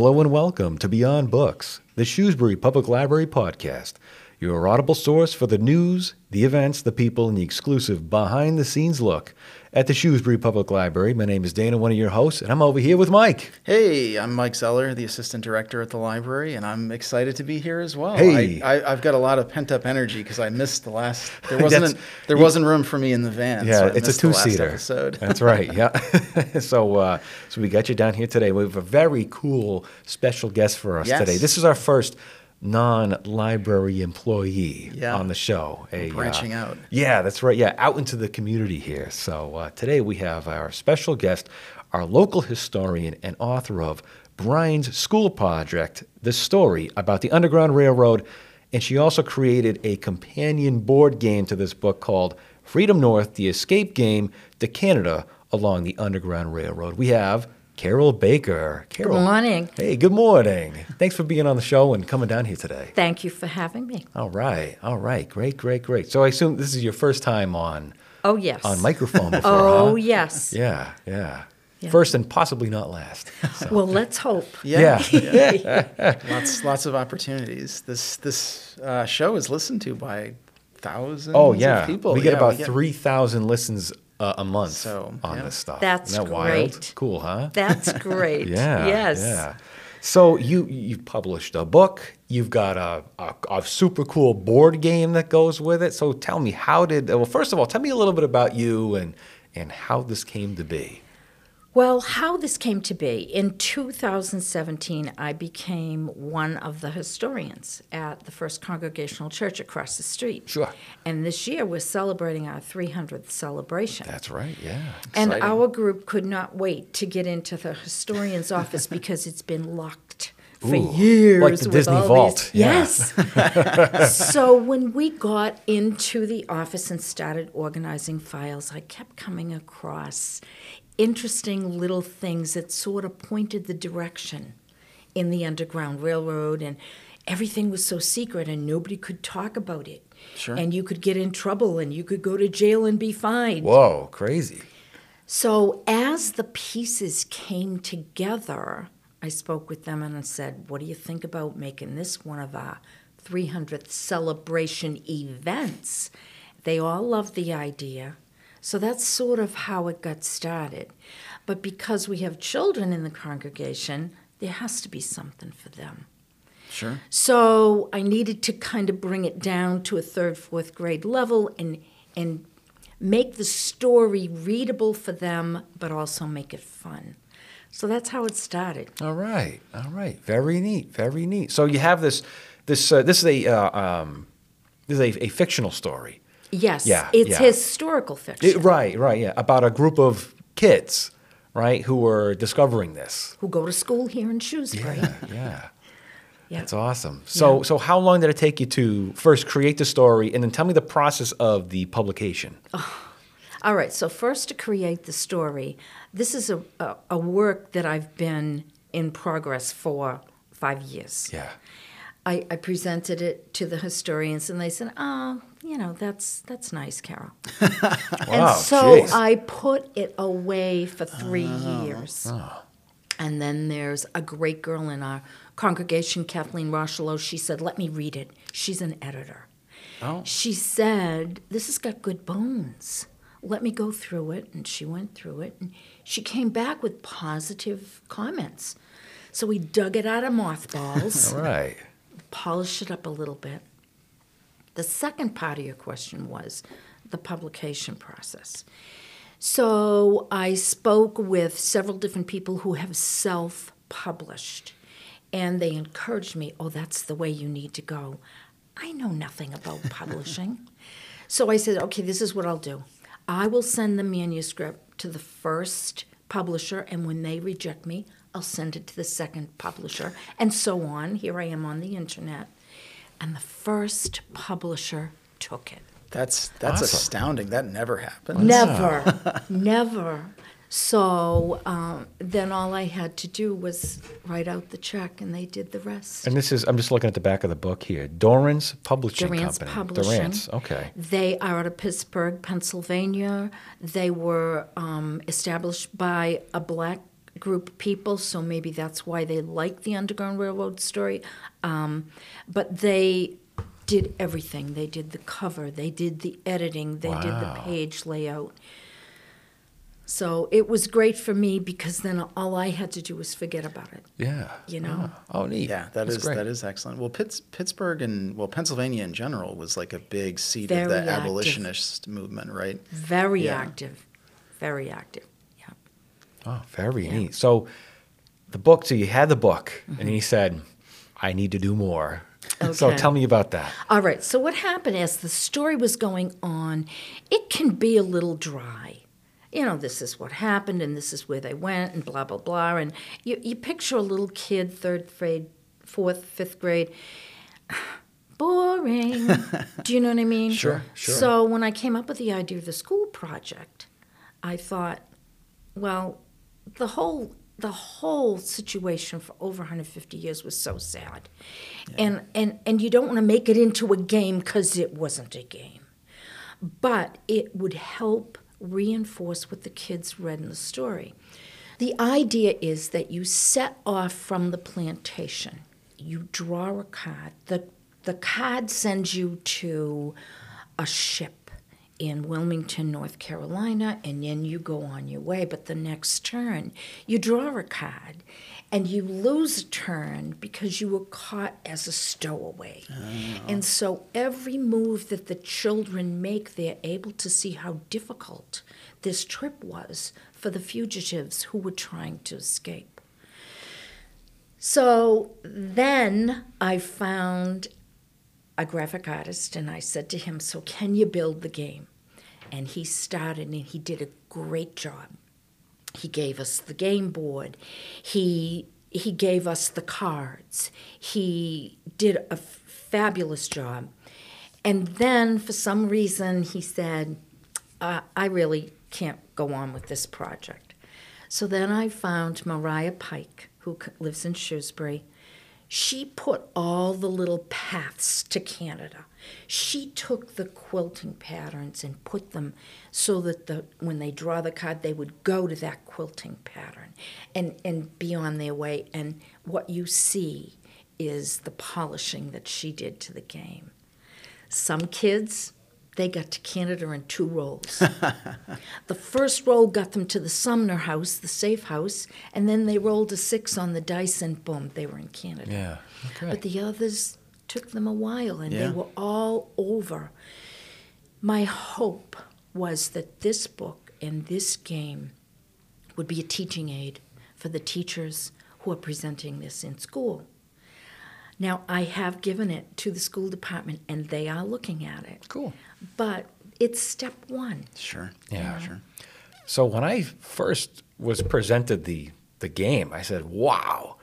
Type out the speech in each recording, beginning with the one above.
Hello and welcome to Beyond Books, the Shrewsbury Public Library podcast, your audible source for the news, the events, the people, and the exclusive behind the scenes look at the Shrewsbury Public Library. My name is Dana, one of your hosts, and I'm over here with Mike. Hey, I'm Mike Zeller, the assistant director at the library, and I'm excited to be here as well. Hey. I, I've got a lot of pent up energy because I missed the last. There wasn't an, there wasn't room for me in the van. Yeah, so it's a missed the last two-seater. Episode. That's right. Yeah. so, uh, so we got you down here today. We have a very cool special guest for us Yes. today. This is our first non-library employee Yeah. on the show. A, uh, branching out. Yeah, that's right. Yeah, out into the community here. So uh, today we have our special guest, our local historian and author of Brian's School Project, the story about the Underground Railroad. And she also created a companion board game to this book called Freedom North, the Escape Game to Canada along the Underground Railroad. We have Carol Baker. Carol. Good morning. Hey, good morning. Thanks for being on the show and coming down here today. Thank you for having me. All right, all right, great, great, great. So I assume this is your first time on Oh, yes. on microphone before, Oh, huh? yes. Yeah, yeah, Yeah. First and possibly not last. So, Well, let's hope. Yeah, yeah. lots lots of opportunities. This this uh, show is listened to by thousands. oh yeah, of people. we get Yeah, about three thousand listens uh, a month So, on yeah. this stuff. That's Isn't that wild? great. Cool, huh? That's great. Yeah. Yes. Yeah. So you you've published a book. You've got a, a, a super cool board game that goes with it. So tell me, how did? Well, first of all, tell me a little bit about you and and how this came to be. Well, how this came to be in 2017, I became one of the historians at the First Congregational Church across the street. Sure. And this year we're celebrating our 300th celebration. That's right. Yeah. And our group could not wait to get into the historian's office because it's been locked for Ooh, years. like the Disney vault, these- yeah. Yes. so when we got into the office and started organizing files, I kept coming across interesting little things that sort of pointed the direction in the Underground Railroad and everything was so secret and nobody could talk about it. Sure. And you could get in trouble and you could go to jail and be fined. Whoa, crazy. So, as the pieces came together, I spoke with them and I said, What do you think about making this one of our 300th celebration events? They all loved the idea. So, that's sort of how it got started. But because we have children in the congregation, there has to be something for them. Sure. So I needed to kind of bring it down to a third, fourth grade level and and make the story readable for them, but also make it fun. So that's how it started. All right. All right. Very neat. Very neat. So you have this. This. Uh, this is a. Uh, um, this is a, a fictional story. Yes, Yeah, it's yeah. historical fiction. It- right. Right. Yeah. About a group of kids, right, who were discovering this. Who go to school here in Shrewsbury. Yeah. Yeah. Yeah. That's awesome. So, Yeah. so how long did it take you to first create the story, and then tell me the process of the publication? Oh. All right, so first to create the story, this is a, a, a work that I've been in progress for five years. Yeah. I, I presented it to the historians, and they said, "Oh, you know, that's that's nice, Carol." Wow. and so jeez. I put it away for three ah, years. Ah. And then there's a great girl in our congregation, Kathleen Rochelow. She said, "Let me read it." She's an editor. Oh. She said, "This has got good bones. Let me go through it." And she went through it, and she came back with positive comments. So we dug it out of mothballs All right. polish it up a little bit. The second part of your question was the publication process. So I spoke with several different people who have self published, and they encouraged me, oh, that's the way you need to go. I know nothing about publishing. So I said, okay, this is what I'll do. I will send the manuscript to the first publisher, and when they reject me, I'll send it to the second publisher, and so on. Here I am on the internet. And the first publisher took it. That's that's Awesome. astounding. That never happened. Never, never. So um, then all I had to do was write out the check, and they did the rest. And this is, I'm just looking at the back of the book here. Dorrance Publishing Durant's Company. Publishing. Durant's, okay. They are out of Pittsburgh, Pennsylvania. They were um, established by a black group people, so maybe that's why they like the Underground Railroad story. Um, but they did everything. They did the cover, they did the editing, they did the page layout. So it was great for me because then all I had to do was forget about it. Yeah. You know? Oh, neat. Yeah, that That's is great. that is excellent. Well, Pitts, Pittsburgh and well Pennsylvania in general was like a big seat Very of the active. abolitionist movement, right? Very Yeah. active, very active. Yeah. Oh, very neat. So the book, so you had the book, Mm-hmm. and he said, I need to do more. Okay. So tell me about that. All right. So what happened as the story was going on, it can be a little dry. You know, this is what happened, and this is where they went, and blah blah blah. And you you picture a little kid, third grade, fourth, fifth grade. Boring. Do you know what I mean? Sure, sure. So when I came up with the idea of the school project, I thought, well, the whole the whole situation for over 150 years was so sad, and and and you don't want to make it into a game because it wasn't a game, but it would help reinforce what the kids read in the story. The idea is that you set off from the plantation, you draw a card. the The card sends you to a ship in Wilmington, North Carolina, and then you go on your way. But the next turn, you draw a card and you lose a turn because you were caught as a stowaway. Oh. And so every move that the children make, they're able to see how difficult this trip was for the fugitives who were trying to escape. So then I found a graphic artist and I said to him, So can you build the game? And he started and he did a great job. He gave us the game board. He he gave us the cards. He did a fabulous job. And then for some reason he said, uh, I really can't go on with this project. So then I found Mariah Pike, who lives in Shrewsbury. She put all the little paths to Canada. She took the quilting patterns and put them so that the when they draw the card, they would go to that quilting pattern and, and be on their way. And what you see is the polishing that she did to the game. Some kids, they got to Canada in two rolls. the first roll got them to the Sumner house, the safe house, and then they rolled a six on the dice and boom, they were in Canada. Yeah. Okay. But the others took them a while and Yeah. they were all over. My hope was that this book and this game would be a teaching aid for the teachers who are presenting this in school. Now, I have given it to the school department and they are looking at it. Cool. But it's step one. Sure. Yeah. Sure. So when I first was presented the the game, I said, "Wow,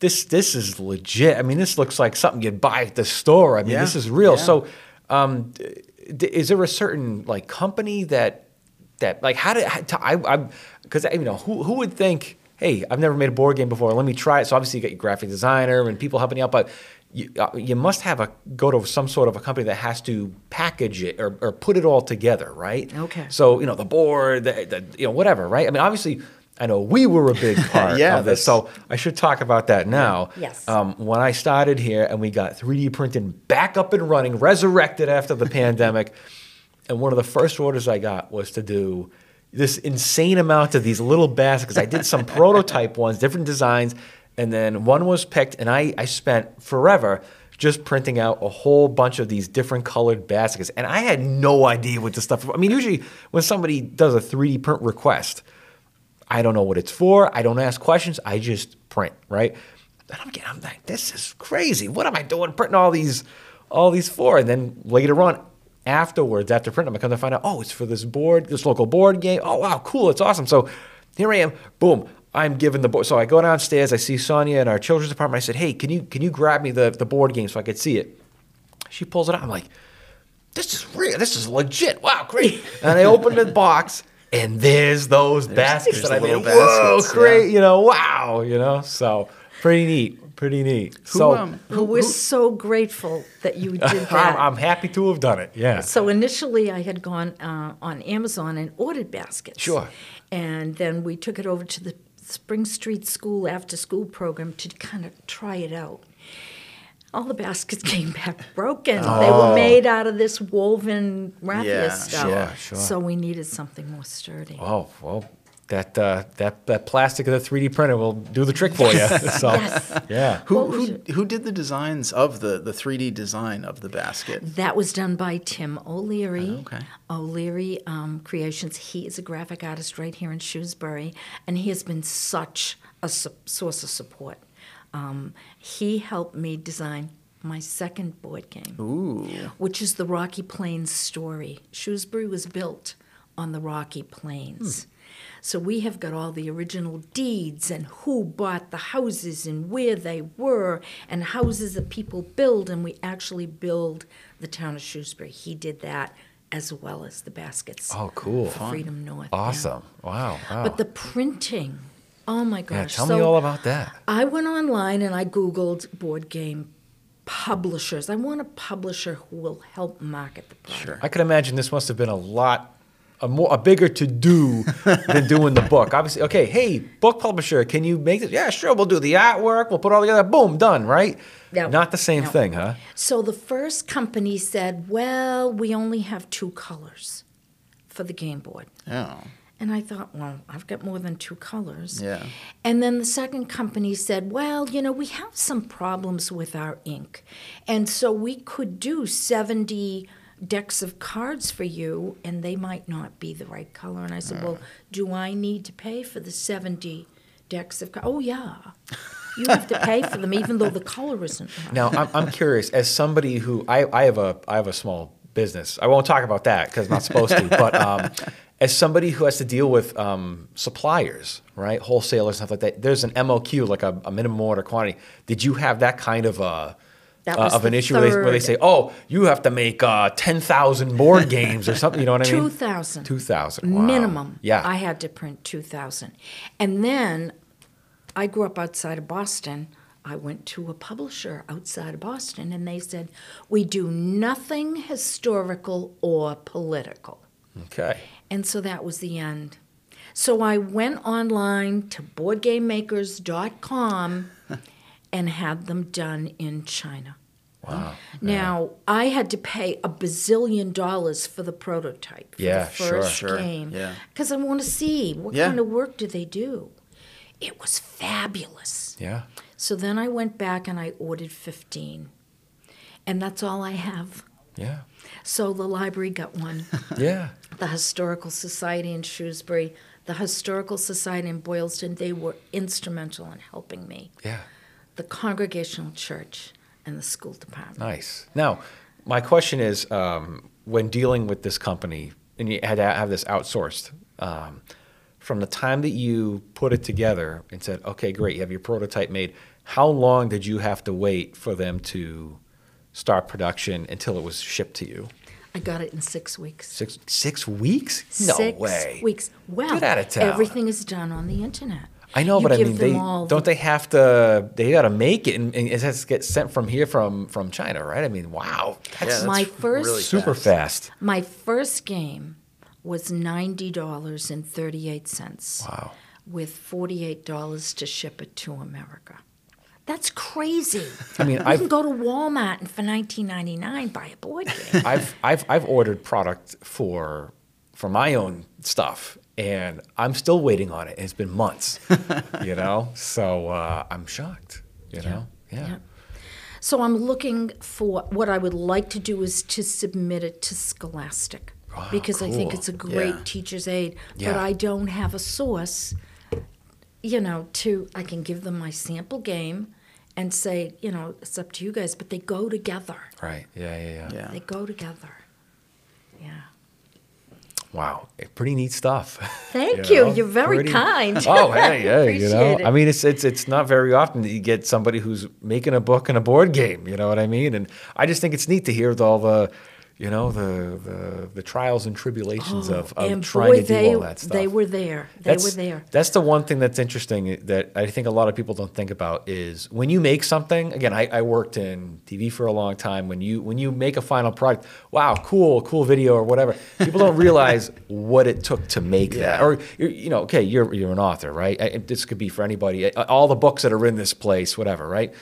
this this is legit. I mean, this looks like something you'd buy at the store. I mean, Yeah, this is real." yeah. So, um, d- is there a certain like company that that like how did how- to- I I'm because you know who who would think, "Hey, I've never made a board game before. Let me try it." So obviously you got your graphic designer and people helping you out, but you, uh, you must have a go to some sort of a company that has to package it or, or put it all together, right? Okay. So you know the board, the, the, you know whatever, right? I mean, obviously, I know we were a big part Yeah, of this, so I should talk about that now. Yes. Um, when I started here and we got 3D printing back up and running, resurrected after the pandemic, and one of the first orders I got was to do this insane amount of these little baskets. I did some prototype ones, different designs, and then one was picked, and I, I spent forever just printing out a whole bunch of these different colored baskets. And I had no idea what this stuff I mean, usually when somebody does a 3D print request, I don't know what it's for. I don't ask questions. I just print, right? And I'm getting, I'm like, this is crazy. What am I doing printing all these, all these for? And then later on, afterwards, after printing I come to find out, oh, it's for this board, this local board game. Oh, wow, cool. It's awesome. So here I am. Boom. I'm given the board. So I go downstairs. I see Sonia in our children's department. I said, hey, can you can you grab me the, the board game so I could see it? She pulls it out. I'm like, this is real. This is legit. Wow, great. and I opened the box, and there's those baskets there's that I the made. little Whoa, baskets, great. yeah. You know, wow. You know, so pretty neat. Pretty neat. Who, so um, Who we're so grateful that you did I'm, that. I'm happy to have done it. Yeah. So initially, I had gone uh, on Amazon and ordered baskets. Sure. And then we took it over to the Spring Street School after school program to kind of try it out. All the baskets came back broken. They were oh. made out of this woven raffia Yeah, stuff. sure, sure. So we needed something more sturdy. Oh well, that uh, that that plastic of the 3D printer will do the trick for you. so Yes. yeah. Who who, who did the designs of the the 3D design of the basket? That was done by Tim O'Leary. Oh, okay. O'Leary um, Creations. He is a graphic artist right here in Shrewsbury, and he has been such a su- source of support. Um, he helped me design my second board game, Ooh. which is the Rocky Plains story. Shrewsbury was built on the Rocky Plains. So we have got all the original deeds and who bought the houses and where they were and houses that people build, and we actually build the town of Shrewsbury. He did that as well as the baskets. Oh, cool. for Freedom North. yeah. Awesome. Wow. Wow. But the printing, oh my gosh. yeah, tell so me all about that. I went online and I Googled board game publishers. I want a publisher who will help market the product. Sure. I can imagine this must have been a lot, a more, a bigger to do than doing the book. Obviously, okay, hey, book publisher, can you make this? Yeah, sure, we'll do the artwork, we'll put it all together, boom, done, right? No. Not the same No. thing, huh? So the first company said, well, we only have two colors for the game board. Oh. And I thought, well, I've got more than two colors. Yeah. And then the second company said, well, you know, we have some problems with our ink. And so we could do 70 decks of cards for you, and they might not be the right color. And I said, well, do I need to pay for the 70 decks of cards? Oh, yeah. You have to pay for them, even though the color isn't right. Now, I'm, I'm curious, as somebody who, I, I, have a, I have a small business. I won't talk about that because I'm not supposed to, but um, as somebody who has to deal with um, suppliers, right, wholesalers, stuff like that, there's an MOQ, like a, a minimum order quantity. Did you have that kind of a, That uh, was of an issue where they, where they say, "Oh, you have to make uh, ten thousand board games or something"? You know what I mean? 2,000. Two thousand. Wow. minimum. Yeah. I had to print 2,000. And then I grew up outside of Boston. I went to a publisher outside of Boston and they said, We do nothing historical or political. okay. And so that was the end. So I went online to boardgamemakers.com and had them done in China. Wow. Now, I had to pay a bazillion dollars for the prototype for Yeah, the first sure, game. yeah. Because I want to see what Yeah. kind of work do they do. It was fabulous. Yeah. So then I went back and I ordered 15. And that's all I have. Yeah. So the library got one, Yeah. the Historical Society in Shrewsbury, the Historical Society in Boylston, they were instrumental in helping me. Yeah. The Congregational Church and the school department. Nice. Now, my question is, um, when dealing with this company, and you had to have this outsourced, um, from the time that you put it together and said, "Okay, great, you have your prototype made," how long did you have to wait for them to start production until it was shipped to you? I got it in six weeks. Six six weeks? No six way. weeks. Well, Get outta town. everything is done on the internet. I know, You but I mean, they all don't the- they have to? They got to make it, and, and it has to get sent from here from from China, right? I mean, wow, that's Yeah, My first- really super fast. fast. My first game was ninety dollars and thirty eight cents, Wow. with forty eight dollars to ship it to America. That's crazy. I mean, you I've can go to Walmart and for nineteen ninety nine buy a board game. I've I've I've ordered product for for my own stuff, and I'm still waiting on it. It's been months, you know. So uh, I'm shocked, you know. Yeah. Yeah. So I'm looking for what I would like to do is to submit it to Scholastic Wow, because I think it's a great Yeah. teacher's aid, but I don't have a source. You know, to I can give them my sample game and say, you know, it's up to you guys, but they go together. Right. Yeah. Yeah. Yeah. Yeah. They go together. Yeah. Wow. Eh, Pretty neat stuff. Thank you. know? You're very Pretty- kind. Oh, hey, yeah, you know. It. I mean, it's it's it's not very often that you get somebody who's making a book and a board game. You know what I mean? And I just think it's neat to hear all the you know the the, the trials and tribulations of, of Oh, and trying boy, to do they all that stuff. they were there. They that's, were there. That's the one thing that's interesting that I think a lot of people don't think about is when you make something. Again, I, I worked in TV for a long time. When you when you make a final product, wow, cool, cool video or whatever. People don't realize what it took to make that. Or you're, you know, okay, you're you're an author, right? I, this could be for anybody. All the books that are in this place, whatever, right?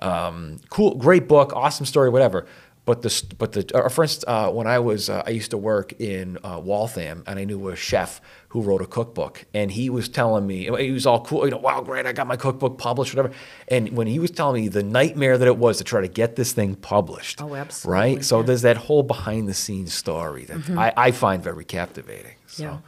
Um, cool, great book, awesome story, whatever. But the but the uh, for instance, uh, when I was uh, I used to work in uh, Waltham, and I knew a chef who wrote a cookbook, and he was telling me he was all cool, you know, wow, great, I got my cookbook published, whatever. And when he was telling me the nightmare that it was to try to get this thing published, Oh, absolutely, right? So yeah. Mm-hmm. there's that whole behind the scenes story that I, I find very captivating. So, Yeah.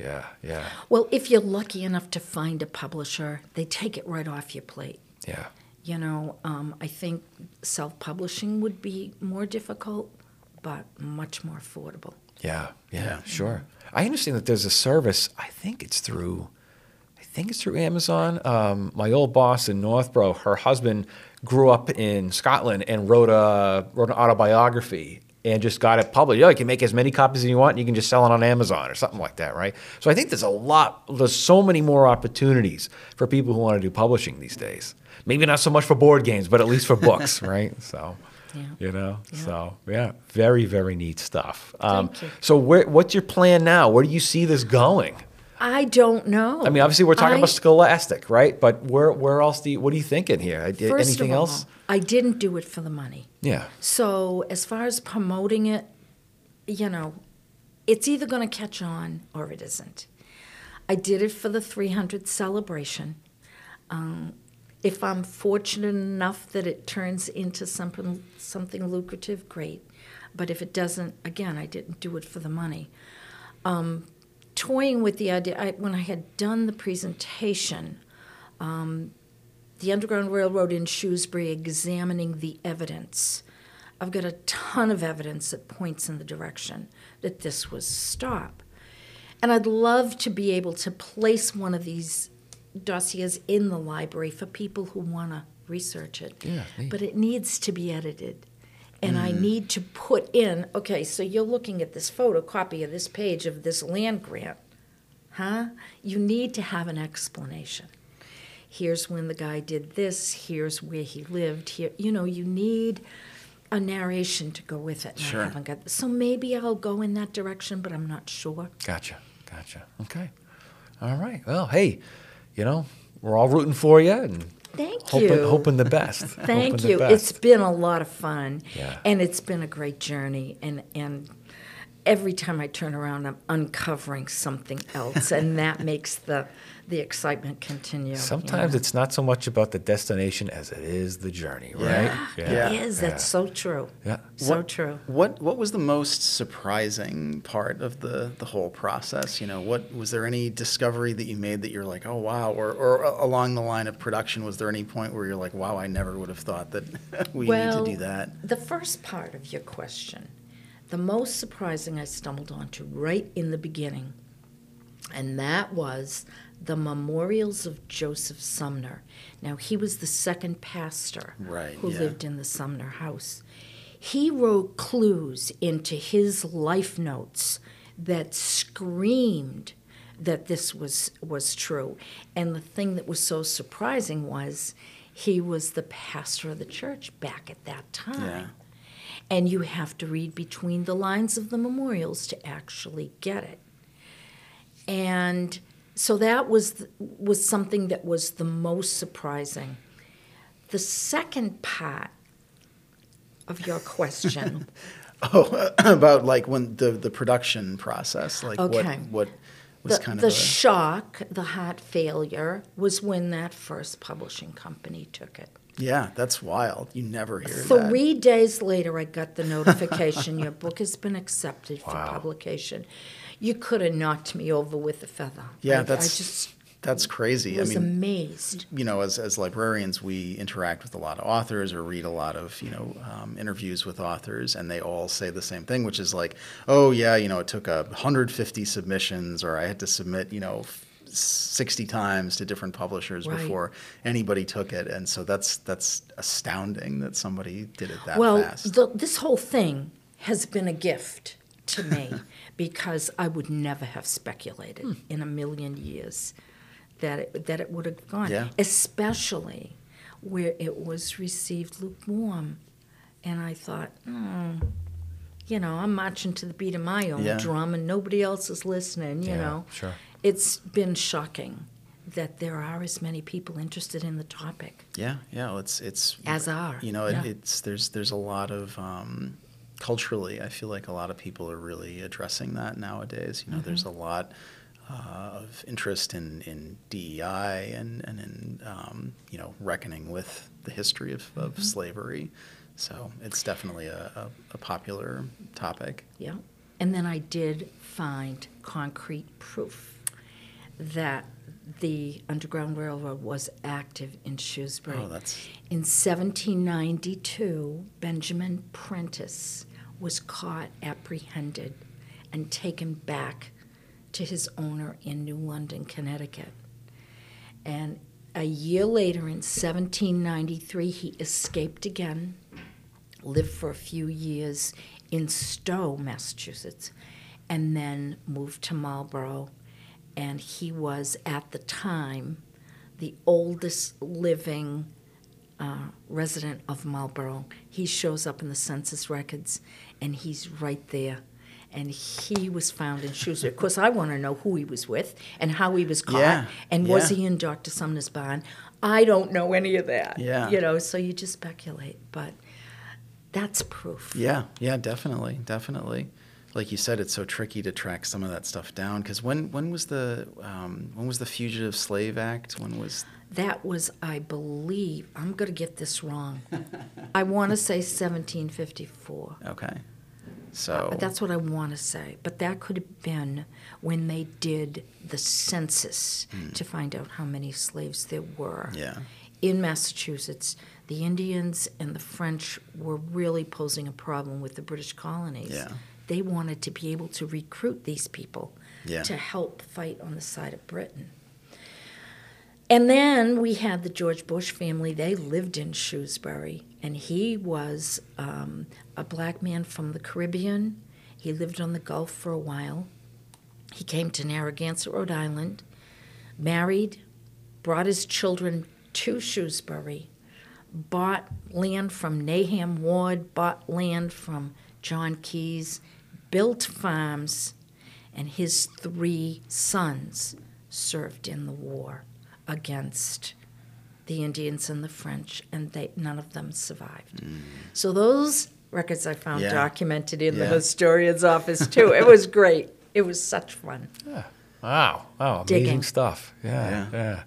yeah, yeah, Well, if you're lucky enough to find a publisher, they take it right off your plate. yeah. You know, um, I think self publishing would be more difficult, but much more affordable. Yeah, yeah, Yeah. sure. I understand that there's a service. I think it's through, I think it's through Amazon. Um, my old boss in Northborough, her husband grew up in Scotland and wrote a wrote an autobiography and just got it published. Yeah, you can make as many copies as you want, and you can just sell it on Amazon or something like that, right? So I think there's a lot. There's so many more opportunities for people who want to do publishing these days. Maybe not so much for board games, but at least for books, right? So. Yeah. You know, Yeah. so yeah, very very neat stuff. Um, Thank you. So where, what's your plan now? Where do you see this going? I don't know. I mean, obviously we're talking I- about Scholastic, right? But where where else do you, what are you thinking here? First Anything of all, else? I didn't do it for the money. Yeah, So as far as promoting it, you know, it's either going to catch on or it isn't. I did it for the 300 celebration. Um, if I'm fortunate enough that it turns into something something lucrative, great. But if it doesn't, again, I didn't do it for the money. Um, toying with the idea, I, when I had done the presentation, um, the Underground Railroad in Shrewsbury examining the evidence. I've got a ton of evidence that points in the direction that this was stop. And I'd love to be able to place one of these dossiers in the library for people who want to research it. Yeah, neat. But it needs to be edited. And I mm. need to put in, okay, so you're looking at this photocopy of this page of this land grant. Huh? You need to have an explanation here's when the guy did this, here's where he lived, here you know, you need a narration to go with it. Sure. haven't got so maybe I'll go in that direction, but I'm not sure. gotcha, gotcha. Okay, all right. Well, hey, you know we're all rooting for you and Thank hoping you. hoping the best. Thank Hoping you. best. It's been a lot of fun. Yeah. And it's been a great journey and and every time I turn around I'm uncovering something else and that makes the the excitement continue. you Sometimes know. it's not so much about the destination as it is the journey, right? Yeah. It is. That's so true. Yeah. So What- true. What what was the most surprising part of the the whole process? You know, what was there any discovery that you made that you're like, oh wow, or or uh, along the line of production, was there any point where you're like, wow, I never would have thought that we well, need to do that? The first part of your question, the most surprising I stumbled onto right in the beginning, and that was the memorials of Joseph Sumner. Now, he was the second pastor Right, who yeah. lived in the Sumner house. He wrote clues into his life notes that screamed that this was was true. And the thing that was so surprising was he was the pastor of the church back at that time. Yeah. And you have to read between the lines of the memorials to actually get it. And so that was was something that was the most surprising. The second part of your question Oh, about like when the the production process, like Okay. what what was the, kind the of a, shock, the heart failure, was when that first publishing company took it. Yeah, that's wild. You never hear that. Three days later, I got the notification your book has been accepted for Wow. publication. You could have knocked me over with a feather. Yeah, I, that's I just that's crazy. was I mean, amazed. you know, as, as librarians, we interact with a lot of authors or read a lot of, you know, um, interviews with authors, and they all say the same thing, which is like, oh, yeah, you know, it took a 150 submissions, or I had to submit, you know, 60 times to different publishers Right. before anybody took it. And so that's that's astounding that somebody did it that well, fast. the, this whole thing has been a gift to me because I would never have speculated in a million years that it, that it would have gone, Yeah. especially where it was received lukewarm. And I thought, hmm, you know, I'm marching to the beat of my own Yeah. drum and nobody else is listening, you Yeah, know. sure. It's been shocking that there are as many people interested in the topic Yeah, yeah. Well, it's it's as are. you know, it, Yeah. it's there's there's a lot of um, culturally. I feel like a lot of people are really addressing that nowadays. You know, there's a lot uh, of interest in in DEI and and in um, you know reckoning with the history of, of slavery. So it's definitely a, a, a popular topic. Yeah. And then I did find concrete proof that the Underground Railroad was active in Shrewsbury. Oh, that's In 1792, Benjamin Prentice was caught, apprehended, and taken back to his owner in New London, Connecticut. And a year later, in 1793, he escaped again, lived for a few years in Stow, Massachusetts, and then moved to Marlborough. And he was, at the time, the oldest living uh, resident of Marlborough. He shows up in the census records, and he's right there. And he was found in Shrewsbury. Of course, I want to know who he was with and how he was caught, Yeah, and was yeah. he in Dr. Sumner's barn. I don't know any of that. Yeah. You know, so you just speculate, but that's proof. Yeah, yeah, definitely, definitely. Like you said, it's so tricky to track some of that stuff down. Because when when was the um, when was the Fugitive Slave Act? When was That was, I believe, I'm going to get this wrong. I want to say 1754. okay? So But that's what I want to say. But that could have been when they did the census to find out how many slaves there were. Hmm. yeah, In Massachusetts, the Indians and the French were really posing a problem with the British colonies. Yeah. They wanted to be able to recruit these people Yeah. to help fight on the side of Britain. And then we had the George Bush family. They lived in Shrewsbury, and he was um, a black man from the Caribbean. He lived on the Gulf for a while. He came to Narragansett, Rhode Island, married, brought his children to Shrewsbury, bought land from Nahum Ward, bought land from John Keyes, built farms, and his three sons served in the war against the Indians and the French, and they none of them survived. Mm. So those records I found Yeah. documented in the historian's office too. It was great. It was such fun. Yeah. Wow. Wow. Amazing Digging. stuff. Yeah. Yeah. Yeah.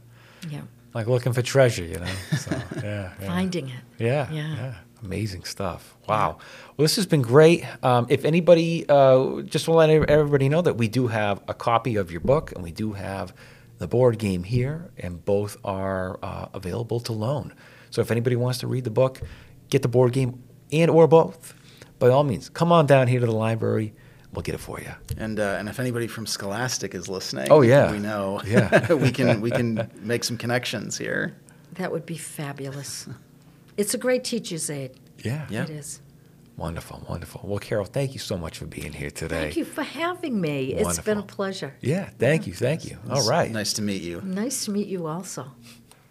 Yeah, Like looking for treasure, you know? So, yeah. yeah. finding it. Yeah, Yeah. Yeah, Amazing stuff. Wow. Well, this has been great. Um, if anybody, uh, just want to let everybody know that we do have a copy of your book and we do have the board game here, and both are uh, available to loan. So if anybody wants to read the book, get the board game and or both, by all means, come on down here to the library. We'll get it for you. and uh, and if anybody from Scholastic is listening, Oh, yeah. we know. Yeah. we can we can make some connections here. That would be fabulous. It's a great teacher's aid. Yeah. Yeah. It is. Wonderful, wonderful. Well, Carol, thank you so much for being here today. Thank you for having me. It's been a pleasure. Yeah, thank you, thank you. All right. Nice to meet you. Nice to meet you also.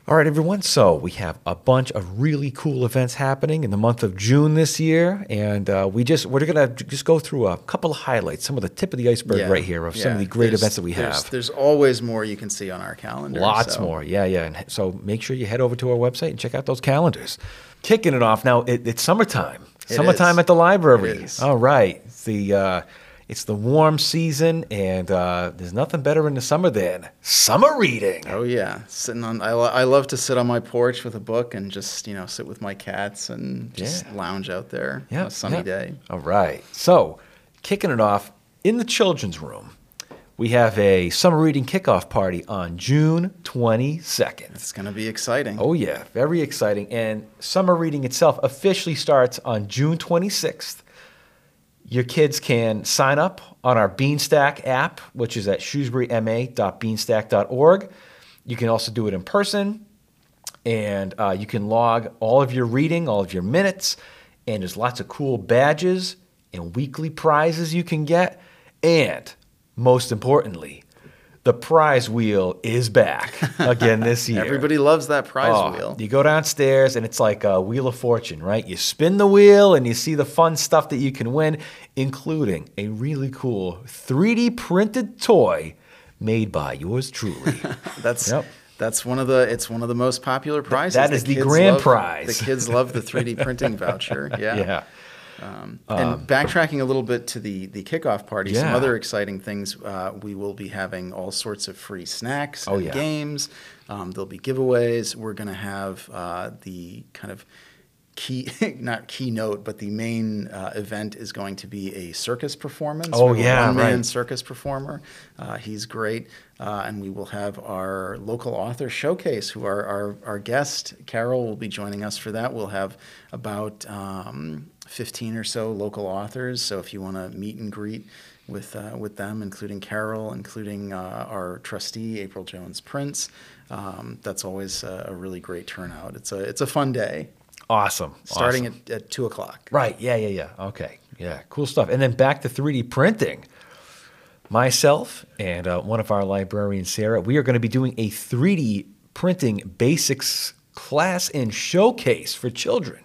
All right, everyone. So we have a bunch of really cool events happening in the month of June this year, and uh, we just we're gonna just go through a couple of highlights, some of the tip of the iceberg Yeah, right here of some of the great There's- events that we there's- have. There's always more you can see on our calendar. Lots so- more, yeah, yeah. And so make sure you head over to our website and check out those calendars. Kicking it off now, it, it's summertime. It summertime is. at the library. All right, the uh, it's the warm season, and uh, there's nothing better in the summer than summer reading. Oh yeah, sitting on. I, lo- I love to sit on my porch with a book and just you know sit with my cats and just Yeah. lounge out there Yeah, on a sunny yeah. day. All right. So, kicking it off in the children's room, we have a summer reading kickoff party on June 22nd. It's gonna be exciting. Oh, yeah, very exciting. And summer reading itself officially starts on June 26th. Your kids can sign up on our Beanstack app, which is at shrewsburyma.beanstack.org. You can also do it in person, and uh, you can log all of your reading, all of your minutes, and there's lots of cool badges and weekly prizes you can get. And most importantly, the prize wheel is back again this year. Everybody loves that prize Oh, wheel. You go downstairs and it's like a wheel of fortune, right? You spin the wheel and you see the fun stuff that you can win, including a really cool 3D printed toy made by yours truly. That's Yep. that's one of the it's one of the most popular prizes. that is the kids grand love- prize. The kids love the 3D printing voucher. Yeah. yeah. Um, and backtracking a little bit to the the kickoff party, some other exciting things. Uh, we will be having all sorts of free snacks Oh, yeah. games. Um, there'll be giveaways. We're going to have uh, the kind of key, not keynote, but the main uh, event is going to be a circus performance. Oh, We have a yeah, one-man right. circus performer. Uh, he's great. Uh, and we will have our local author showcase, who our, our, our guest, Carol, will be joining us for that. We'll have about um, 15 or so local authors. So if you want to meet and greet with, uh, with them, including Carol, including uh, our trustee, April Jones Prince, um, that's always a, a really great turnout. It's a, it's a fun day, Awesome. starting awesome. at, at 2 o'clock. Right. Yeah, yeah, yeah. Okay. Yeah, cool stuff. And then back to 3D printing. Myself and uh, one of our librarians, Sarah, we are going to be doing a 3D printing basics class and showcase for children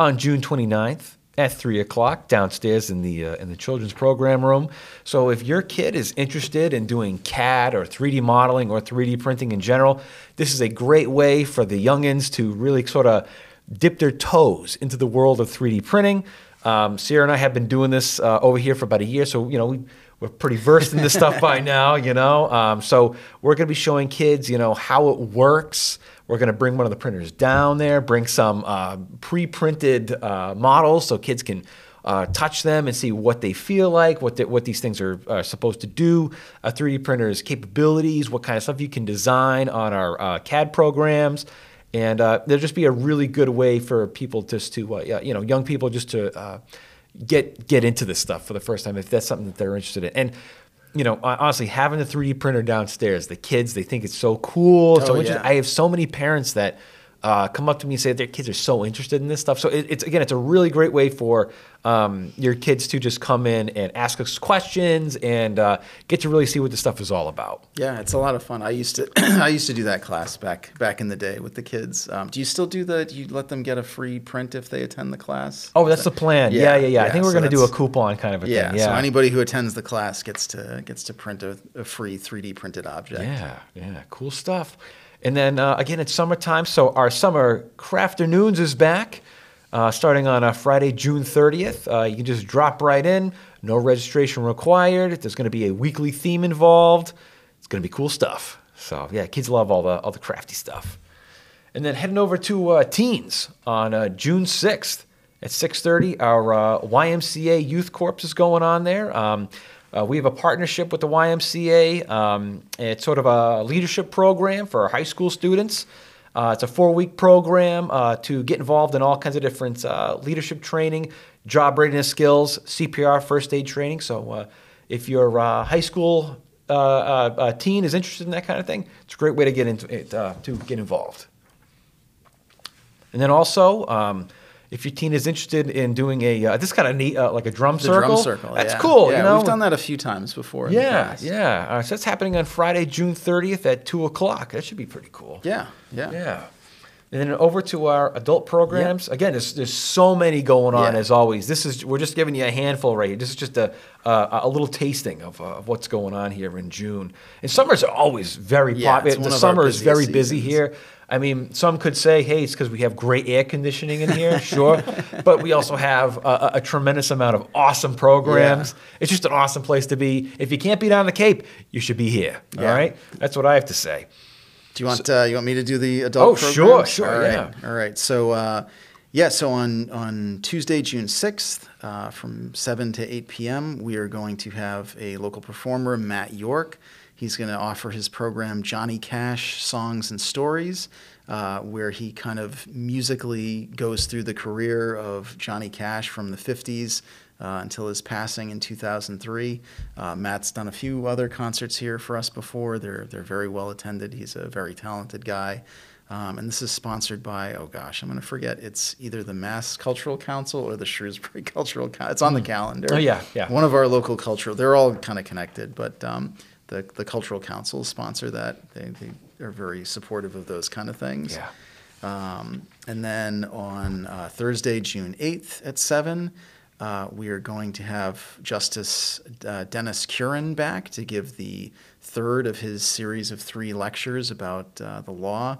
on June 29th at 3 o'clock downstairs in the, uh, in the children's program room. So if your kid is interested in doing CAD or 3D modeling or 3D printing in general, this is a great way for the youngins to really sort of dip their toes into the world of 3D printing. Um, Sierra and I have been doing this uh, over here for about a year, so you know we, we're pretty versed in this stuff by now. You know, um, so we're going to be showing kids, you know, how it works. We're going to bring one of the printers down there, bring some uh, pre-printed uh, models so kids can uh, touch them and see what they feel like, what the, what these things are, are supposed to do, a 3D printer's capabilities, what kind of stuff you can design on our uh, CAD programs and uh, there'll just be a really good way for people just to, uh, you know, young people just to uh, get get into this stuff for the first time if that's something that they're interested in. And you know, honestly, having the 3D printer downstairs, the kids they think it's so cool. so Oh, interesting. yeah. I have so many parents that. Uh, come up to me and say their kids are so interested in this stuff. So it, it's again, it's a really great way for um, your kids to just come in and ask us questions and uh, get to really see what this stuff is all about. Yeah, it's a lot of fun. I used to I used to do that class back back in the day with the kids. Um, do you still do the? Do you let them get a free print if they attend the class? Oh, that's the plan. Yeah, yeah, yeah. I think we're so going to do a coupon kind of a Yeah, thing. So anybody who attends the class gets to gets to print a, a free 3D printed object. Yeah, yeah, cool stuff. And then uh, again, it's summertime, so our summer crafternoons is back, uh, starting on uh, Friday, June 30th. Uh, you can just drop right in, no registration required. There's going to be a weekly theme involved. It's going to be cool stuff. So yeah, kids love all the all the crafty stuff. And then heading over to uh, teens on uh, June 6th at 6:30, our uh, YMCA Youth Corps is going on there. Um, uh, we have a partnership with the YMCA. Um, it's sort of a leadership program for high school students. Uh, it's a four-week program uh, to get involved in all kinds of different uh, leadership training, job readiness skills, CPR, first aid training. So uh, if your uh, high school teen is interested in that kind of thing, it's a great way to get into it, to get involved. And then also, um, if your teen is interested in doing a uh, this kind of neat, uh, like a drum The circle, drum circle. That's yeah. cool. Yeah, you know, we've done that a few times before. Yeah, yeah. Uh, so that's happening on Friday, June 30th at two o'clock. That should be pretty cool. Yeah, yeah. Yeah. And then over to our adult programs. Again, there's there's so many going on Yeah. as always. This is we're just giving you a handful right here. This is just a a, a little tasting of, uh, of what's going on here in June. And summers are always very Yeah, popular. The summer is very busy here. I mean, some could say, hey, it's because we have great air conditioning in here, sure. But we also have a, a- tremendous amount of awesome programs. It's just an awesome place to be. If you can't be down the Cape, you should be here. All Yeah. right? That's what I have to say. Do you want uh, you want me to do the adult? Oh, programs? sure, sure, All right, yeah. all right. So uh, yeah, so on on Tuesday, June sixth, uh, from seven to eight p.m., we are going to have a local performer, Matt York. He's going to offer his program Johnny Cash Songs and Stories, uh, where he kind of musically goes through the career of Johnny Cash from the 50s uh, until his passing in 2003. Uh, Matt's done a few other concerts here for us before. They're, they're very well attended. He's a very talented guy. Um, and this is sponsored by, oh gosh, I'm going to forget. It's either the Mass Cultural Council or the Shrewsbury Cultural Council. It's on the calendar. Oh, yeah, yeah. One of our local cultural, they're all kind of connected, but um, the, the cultural councils sponsor that. They, they are very supportive of those kind of things. Yeah. Um, and then on uh, Thursday, June 8th at 7, uh, we are going to have Justice uh, Dennis Curran back to give the third of his series of three lectures about uh, the law.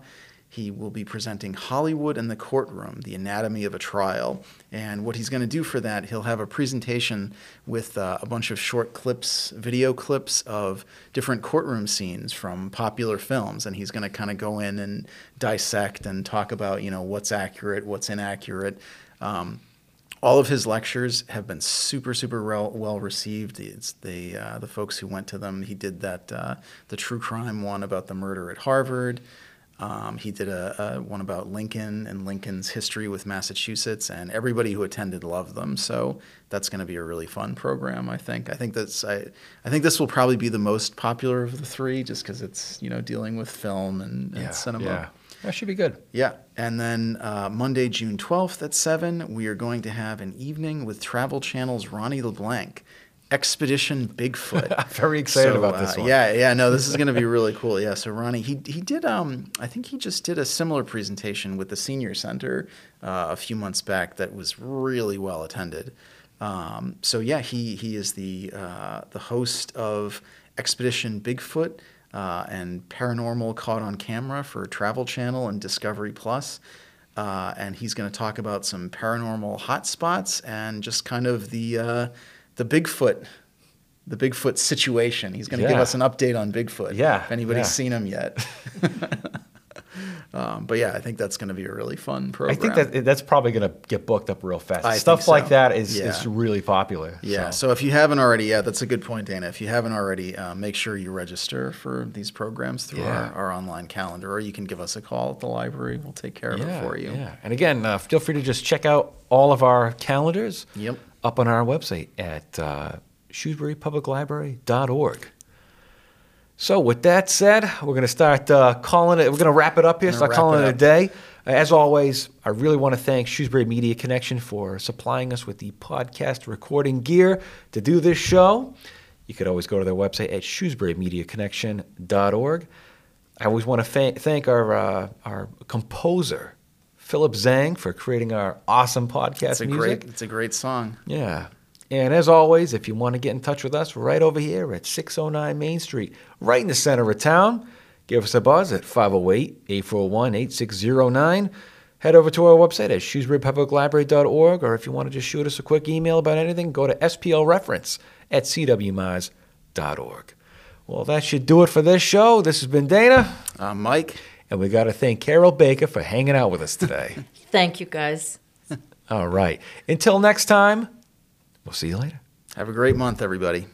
He will be presenting Hollywood and the Courtroom, the anatomy of a trial. And what he's going to do for that, he'll have a presentation with uh, a bunch of short clips, video clips of different courtroom scenes from popular films. And he's going to kind of go in and dissect and talk about, you know, what's accurate, what's inaccurate. Um, all of his lectures have been super, super well, well received. It's the uh, the folks who went to them. He did that uh, the true crime one about the murder at Harvard. Um, he did a, a, one about Lincoln and Lincoln's history with Massachusetts, and everybody who attended loved them. So that's going to be a really fun program. I think. I think that's I, I think this will probably be the most popular of the three, just because it's you know dealing with film and, and Yeah. cinema. Yeah. That should be good. Yeah, and then uh, Monday, June 12th at 7, we are going to have an evening with Travel Channel's Ronnie LeBlanc, Expedition Bigfoot. Very excited So, about this uh, one. Yeah, yeah, no, this is going to be really cool. Yeah, so Ronnie, he he did um I think he just did a similar presentation with the senior center uh, a few months back that was really well attended. Um, so yeah, he he is the uh, the host of Expedition Bigfoot uh, and Paranormal Caught on Camera for Travel Channel and Discovery Plus. Uh, and he's going to talk about some paranormal hotspots and just kind of the uh, the Bigfoot the Bigfoot situation. He's going to give us an update on Bigfoot. Yeah, if anybody's yeah. seen him yet. um, but yeah, I think that's going to be a really fun program. I think that that's probably going to get booked up real fast. I Stuff so. like that is, Yeah. is really popular. Yeah. So. So. if you haven't already, yeah, that's a good point, Dana. If you haven't already, uh, make sure you register for these programs through Yeah. our, our online calendar, or you can give us a call at the library. We'll take care of it for you. Yeah. And again, uh, feel free to just check out all of our calendars Yep. Up on our website at uh, shrewsburypubliclibrary.org. So, with that said, we're going to start uh, calling it, we're going to wrap it up here, start calling it it a day. As always, I really want to thank Shrewsbury Media Connection for supplying us with the podcast recording gear to do this show. You could always go to their website at shrewsburymediaconnection.org. I always want to fa- thank our, uh, our composer, Philip Zhang, for creating our awesome podcast It's a music. great, it's a great song. Yeah. And as always, if you want to get in touch with us, right over here at 609 Main Street, right in the center of town. Give us a buzz at 508 841 8609. Head over to our website at shrewsburypubliclibrary.org, or if you want to just shoot us a quick email about anything, go to splreference at cwmars.org. Well, that should do it for this show. This has been Dana, Uh, Mike, and we got to thank Carol Baker for hanging out with us today. Thank you, guys. All right. Until next time, we'll see you later. have a great month, everybody.